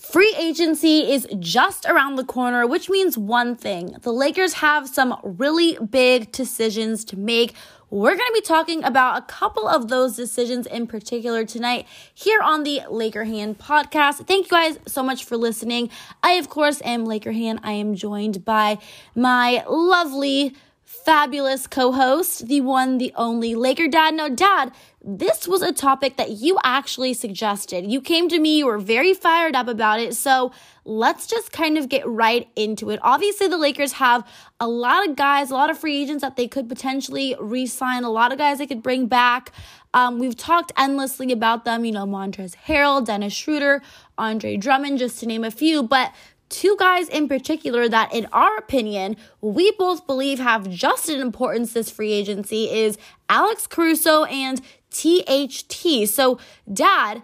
Free agency is just around the corner, which means one thing. The Lakers have some really big decisions to make. We're going to be talking about a couple of those decisions in particular tonight here on the Laker Hannah podcast. Thank you guys so much for listening. I, of course, am Laker Hannah. I am joined by my lovely fabulous co host, the one, the only Laker Dad. No, Dad, this was a topic that you actually suggested. You came to me, you were very fired up about it. So let's just kind of get right into it. Obviously, the Lakers have a lot of guys, a lot of free agents that they could potentially re sign, a lot of guys they could bring back. Um, we've talked endlessly about them, you know, Montrezl Harrell, Dennis Schroeder, Andre Drummond, just to name a few. But two guys in particular that, in our opinion, we both believe have just an importance this free agency is Alex Caruso and THT. So, Dad,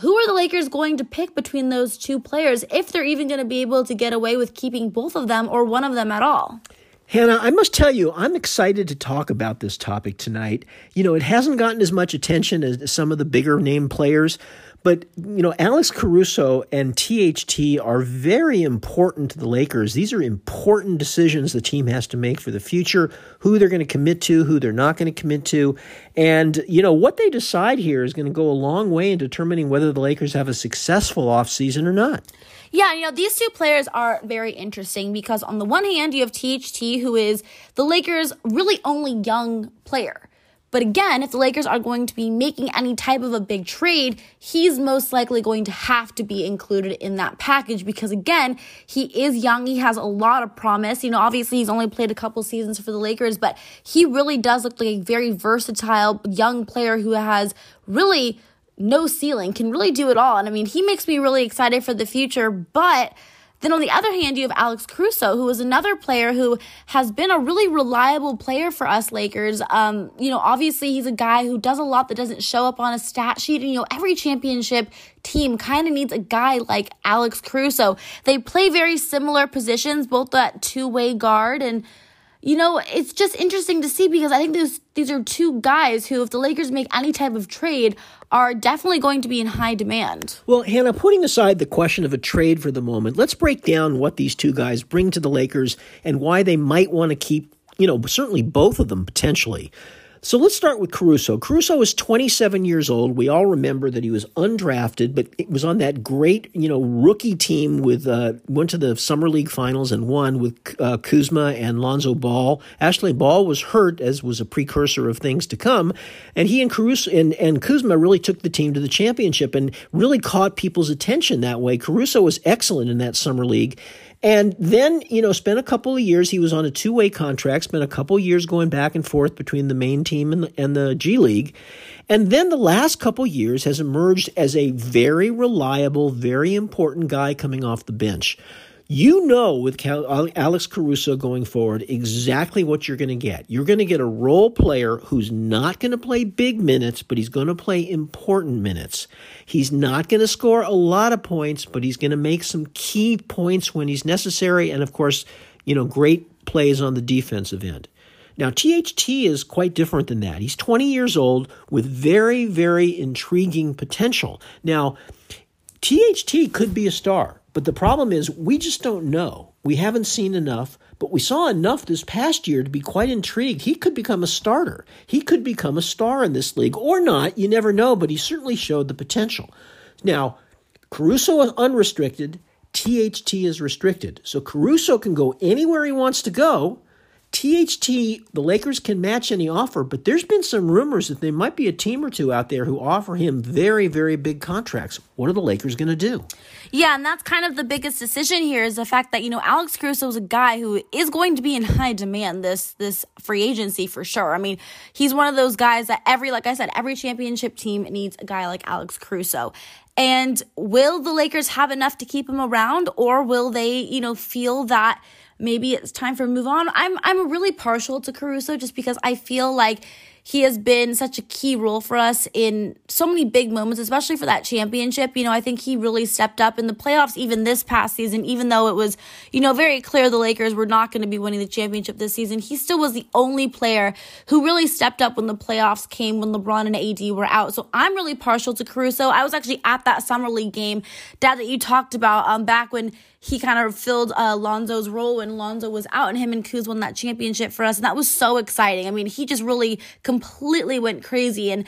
who are the Lakers going to pick between those two players if they're even going to be able to get away with keeping both of them or one of them at all? Hannah, I must tell you, I'm excited to talk about this topic tonight. You know, it hasn't gotten as much attention as some of the bigger name players, but, you know, Alex Caruso and THT are very important to the Lakers. These are important decisions the team has to make for the future who they're going to commit to, who they're not going to commit to. And, you know, what they decide here is going to go a long way in determining whether the Lakers have a successful offseason or not. Yeah, you know, these two players are very interesting because on the one hand, you have THT, who is the Lakers' really only young player. But again, if the Lakers are going to be making any type of a big trade, he's most likely going to have to be included in that package because again, he is young. He has a lot of promise. You know, obviously he's only played a couple seasons for the Lakers, but he really does look like a very versatile young player who has really no ceiling, can really do it all. And I mean, he makes me really excited for the future, but then on the other hand, you have Alex Caruso, who is another player who has been a really reliable player for us Lakers. Um, you know, obviously he's a guy who does a lot that doesn't show up on a stat sheet. And, you know, every championship team kind of needs a guy like Alex Caruso. They play very similar positions, both that two-way guard and you know, it's just interesting to see because I think these these are two guys who, if the Lakers make any type of trade, are definitely going to be in high demand. Well, Hannah, putting aside the question of a trade for the moment, let's break down what these two guys bring to the Lakers and why they might want to keep, you know, certainly both of them potentially. So let's start with Caruso. Caruso is 27 years old. We all remember that he was undrafted, but it was on that great, you know, rookie team with uh, went to the summer league finals and won with uh, Kuzma and Lonzo Ball. Ashley Ball was hurt, as was a precursor of things to come, and he and Caruso and, and Kuzma really took the team to the championship and really caught people's attention that way. Caruso was excellent in that summer league, and then, you know, spent a couple of years. He was on a two way contract, spent a couple of years going back and forth between the main team and the, and the G League. And then the last couple of years has emerged as a very reliable, very important guy coming off the bench. You know, with Alex Caruso going forward, exactly what you're going to get. You're going to get a role player who's not going to play big minutes, but he's going to play important minutes. He's not going to score a lot of points, but he's going to make some key points when he's necessary. And of course, you know, great plays on the defensive end. Now, THT is quite different than that. He's 20 years old with very, very intriguing potential. Now, THT could be a star. But the problem is, we just don't know. We haven't seen enough, but we saw enough this past year to be quite intrigued. He could become a starter. He could become a star in this league, or not. You never know, but he certainly showed the potential. Now, Caruso is unrestricted, THT is restricted. So Caruso can go anywhere he wants to go, THT, the Lakers can match any offer, but there's been some rumors that there might be a team or two out there who offer him very, very big contracts. What are the Lakers going to do? Yeah, and that's kind of the biggest decision here is the fact that you know Alex Caruso is a guy who is going to be in high demand this this free agency for sure. I mean, he's one of those guys that every, like I said, every championship team needs a guy like Alex Caruso. And will the Lakers have enough to keep him around, or will they, you know, feel that? Maybe it's time for move on. I'm I'm really partial to Caruso just because I feel like he has been such a key role for us in so many big moments, especially for that championship. You know, I think he really stepped up in the playoffs, even this past season, even though it was, you know, very clear the Lakers were not going to be winning the championship this season. He still was the only player who really stepped up when the playoffs came, when LeBron and AD were out. So I'm really partial to Caruso. I was actually at that Summer League game, Dad, that you talked about um, back when he kind of filled uh, Lonzo's role when Lonzo was out, and him and Kuz won that championship for us, and that was so exciting. I mean, he just really completely went crazy, and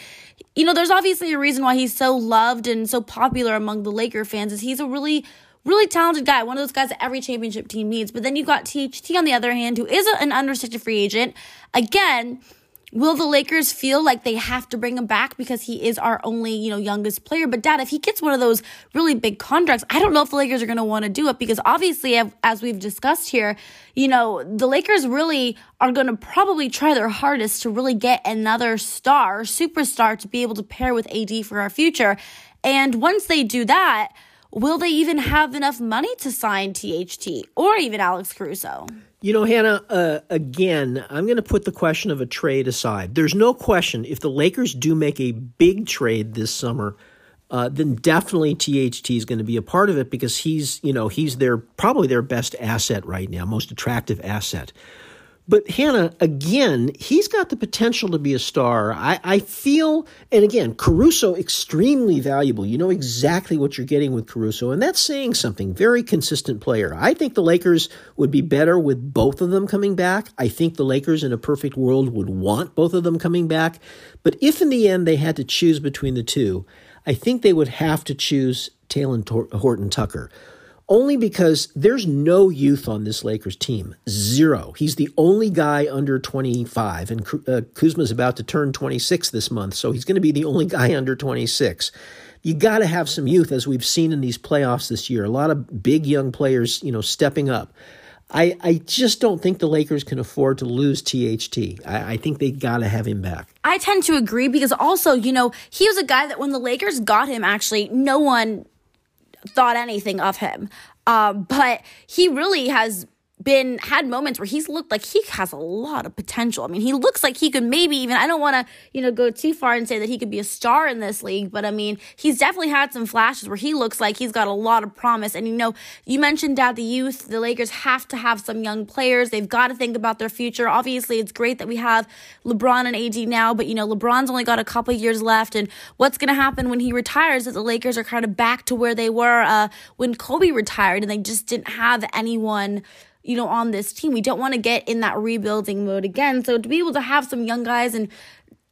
you know, there's obviously a reason why he's so loved and so popular among the Laker fans. Is he's a really really talented guy, one of those guys that every championship team needs. But then you've got THT on the other hand, who is an unrestricted free agent. Again, Will the Lakers feel like they have to bring him back because he is our only, you know, youngest player? But dad, if he gets one of those really big contracts, I don't know if the Lakers are going to want to do it because obviously, as we've discussed here, you know, the Lakers really are going to probably try their hardest to really get another star, superstar to be able to pair with AD for our future. And once they do that, will they even have enough money to sign THT or even Alex Caruso? You know, Hannah, uh, again, I'm going to put the question of a trade aside. There's no question if the Lakers do make a big trade this summer, uh, then definitely THT is going to be a part of it because he's, you know, he's their probably their best asset right now, most attractive asset. But Hannah, again, he's got the potential to be a star. I, I, feel, and again, Caruso extremely valuable. You know exactly what you're getting with Caruso, and that's saying something. Very consistent player. I think the Lakers would be better with both of them coming back. I think the Lakers in a perfect world would want both of them coming back. But if in the end they had to choose between the two, I think they would have to choose Talen Horton Tucker only because there's no youth on this Lakers team. Zero. He's the only guy under 25, and uh, Kuzma's about to turn 26 this month, so he's going to be the only guy under 26. You got to have some youth, as we've seen in these playoffs this year. A lot of big young players, you know, stepping up. I, I just don't think the Lakers can afford to lose THT. I, I think they got to have him back. I tend to agree because also, you know, he was a guy that when the Lakers got him, actually, no one thought anything of him. Uh, but he really has been had moments where he's looked like he has a lot of potential. I mean, he looks like he could maybe even I don't want to, you know, go too far and say that he could be a star in this league, but I mean, he's definitely had some flashes where he looks like he's got a lot of promise. And you know, you mentioned dad the youth, the Lakers have to have some young players. They've got to think about their future. Obviously, it's great that we have LeBron and AD now, but you know, LeBron's only got a couple years left and what's going to happen when he retires that the Lakers are kind of back to where they were uh, when Kobe retired and they just didn't have anyone you know, on this team. We don't want to get in that rebuilding mode again. So to be able to have some young guys and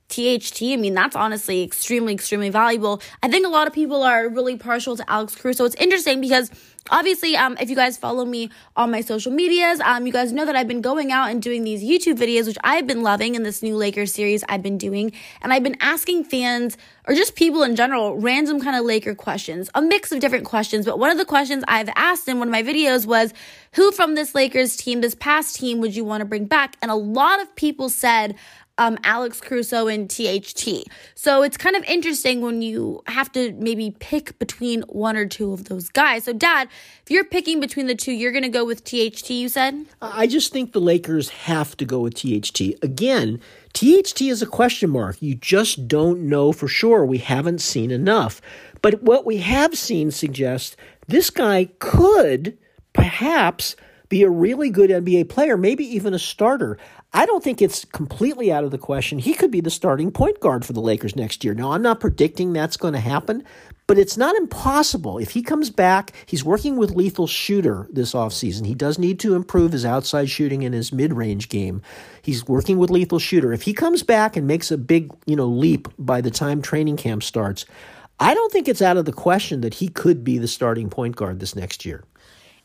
THT, I mean, that's honestly extremely, extremely valuable. I think a lot of people are really partial to Alex Caruso. It's interesting because obviously, um, if you guys follow me on my social medias, um, you guys know that I've been going out and doing these YouTube videos, which I've been loving in this new Lakers series I've been doing. And I've been asking fans or just people in general, random kind of Laker questions, a mix of different questions. But one of the questions I've asked in one of my videos was, who from this Lakers team, this past team, would you want to bring back? And a lot of people said, um, Alex Caruso and THT. So it's kind of interesting when you have to maybe pick between one or two of those guys. So, Dad, if you're picking between the two, you're going to go with THT, you said? I just think the Lakers have to go with THT. Again, THT is a question mark. You just don't know for sure. We haven't seen enough. But what we have seen suggests this guy could perhaps be a really good NBA player, maybe even a starter. I don't think it's completely out of the question. He could be the starting point guard for the Lakers next year. Now, I'm not predicting that's going to happen, but it's not impossible. If he comes back, he's working with lethal shooter this offseason. He does need to improve his outside shooting and his mid-range game. He's working with lethal shooter. If he comes back and makes a big, you know, leap by the time training camp starts, I don't think it's out of the question that he could be the starting point guard this next year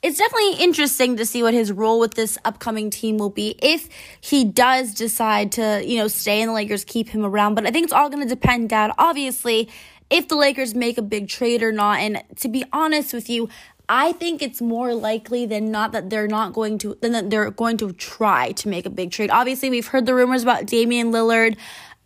it's definitely interesting to see what his role with this upcoming team will be if he does decide to, you know, stay in the Lakers, keep him around. But I think it's all going to depend, Dad, obviously, if the Lakers make a big trade or not. And to be honest with you, I think it's more likely than not that they're not going to, than that they're going to try to make a big trade. Obviously, we've heard the rumors about Damian Lillard.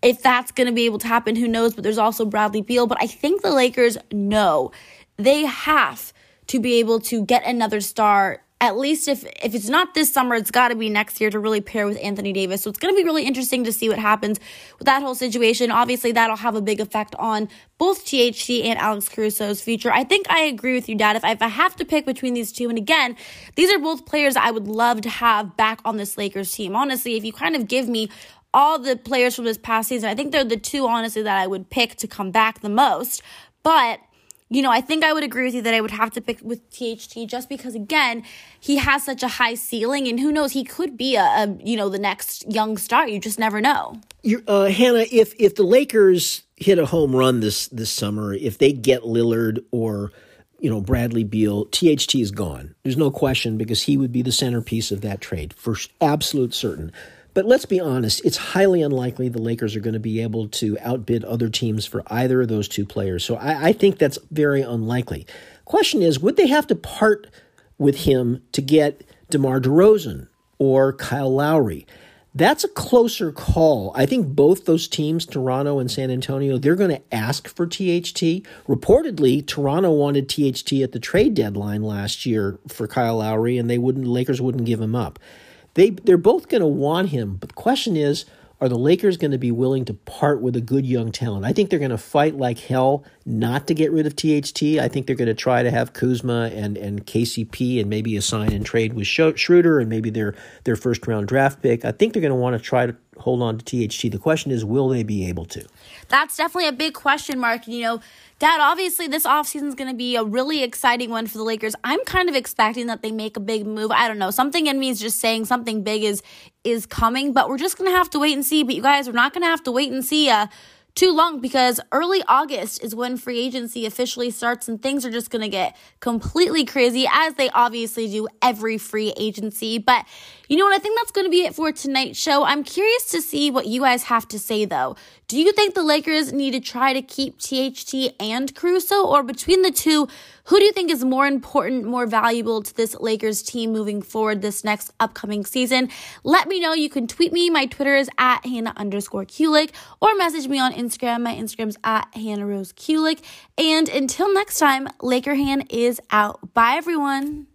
If that's going to be able to happen, who knows? But there's also Bradley Beal. But I think the Lakers know they have to be able to get another star at least if if it's not this summer, it's got to be next year to really pair with Anthony Davis. So it's going to be really interesting to see what happens with that whole situation. Obviously, that'll have a big effect on both THT and Alex Caruso's future. I think I agree with you, Dad. If I, if I have to pick between these two, and again, these are both players I would love to have back on this Lakers team. Honestly, if you kind of give me all the players from this past season, I think they're the two, honestly, that I would pick to come back the most. But you know, I think I would agree with you that I would have to pick with THT just because, again, he has such a high ceiling, and who knows, he could be a, a you know the next young star. You just never know. Uh, Hannah, if if the Lakers hit a home run this this summer, if they get Lillard or you know Bradley Beal, THT is gone. There's no question because he would be the centerpiece of that trade for absolute certain. But let's be honest, it's highly unlikely the Lakers are going to be able to outbid other teams for either of those two players. So I, I think that's very unlikely. Question is, would they have to part with him to get DeMar DeRozan or Kyle Lowry? That's a closer call. I think both those teams, Toronto and San Antonio, they're going to ask for THT. Reportedly, Toronto wanted THT at the trade deadline last year for Kyle Lowry, and they wouldn't. Lakers wouldn't give him up. They they're both going to want him, but the question is, are the Lakers going to be willing to part with a good young talent? I think they're going to fight like hell not to get rid of THT. I think they're going to try to have Kuzma and, and KCP and maybe a sign and trade with Schroeder and maybe their their first round draft pick. I think they're going to want to try to hold on to THT. The question is, will they be able to? That's definitely a big question mark. You know, Dad, obviously this offseason is going to be a really exciting one for the Lakers. I'm kind of expecting that they make a big move. I don't know. Something in me is just saying something big is is coming, but we're just going to have to wait and see. But you guys, we're not going to have to wait and see uh too long because early August is when free agency officially starts and things are just going to get completely crazy as they obviously do every free agency. But you know what? I think that's going to be it for tonight's show. I'm curious to see what you guys have to say though. Do you think the Lakers need to try to keep THT and Caruso or between the two, who do you think is more important, more valuable to this Lakers team moving forward this next upcoming season? Let me know. You can tweet me. My Twitter is at Hannah underscore Kulik or message me on Instagram. My Instagram's at Hannah Rose Kulik. And until next time, Laker Han is out. Bye, everyone.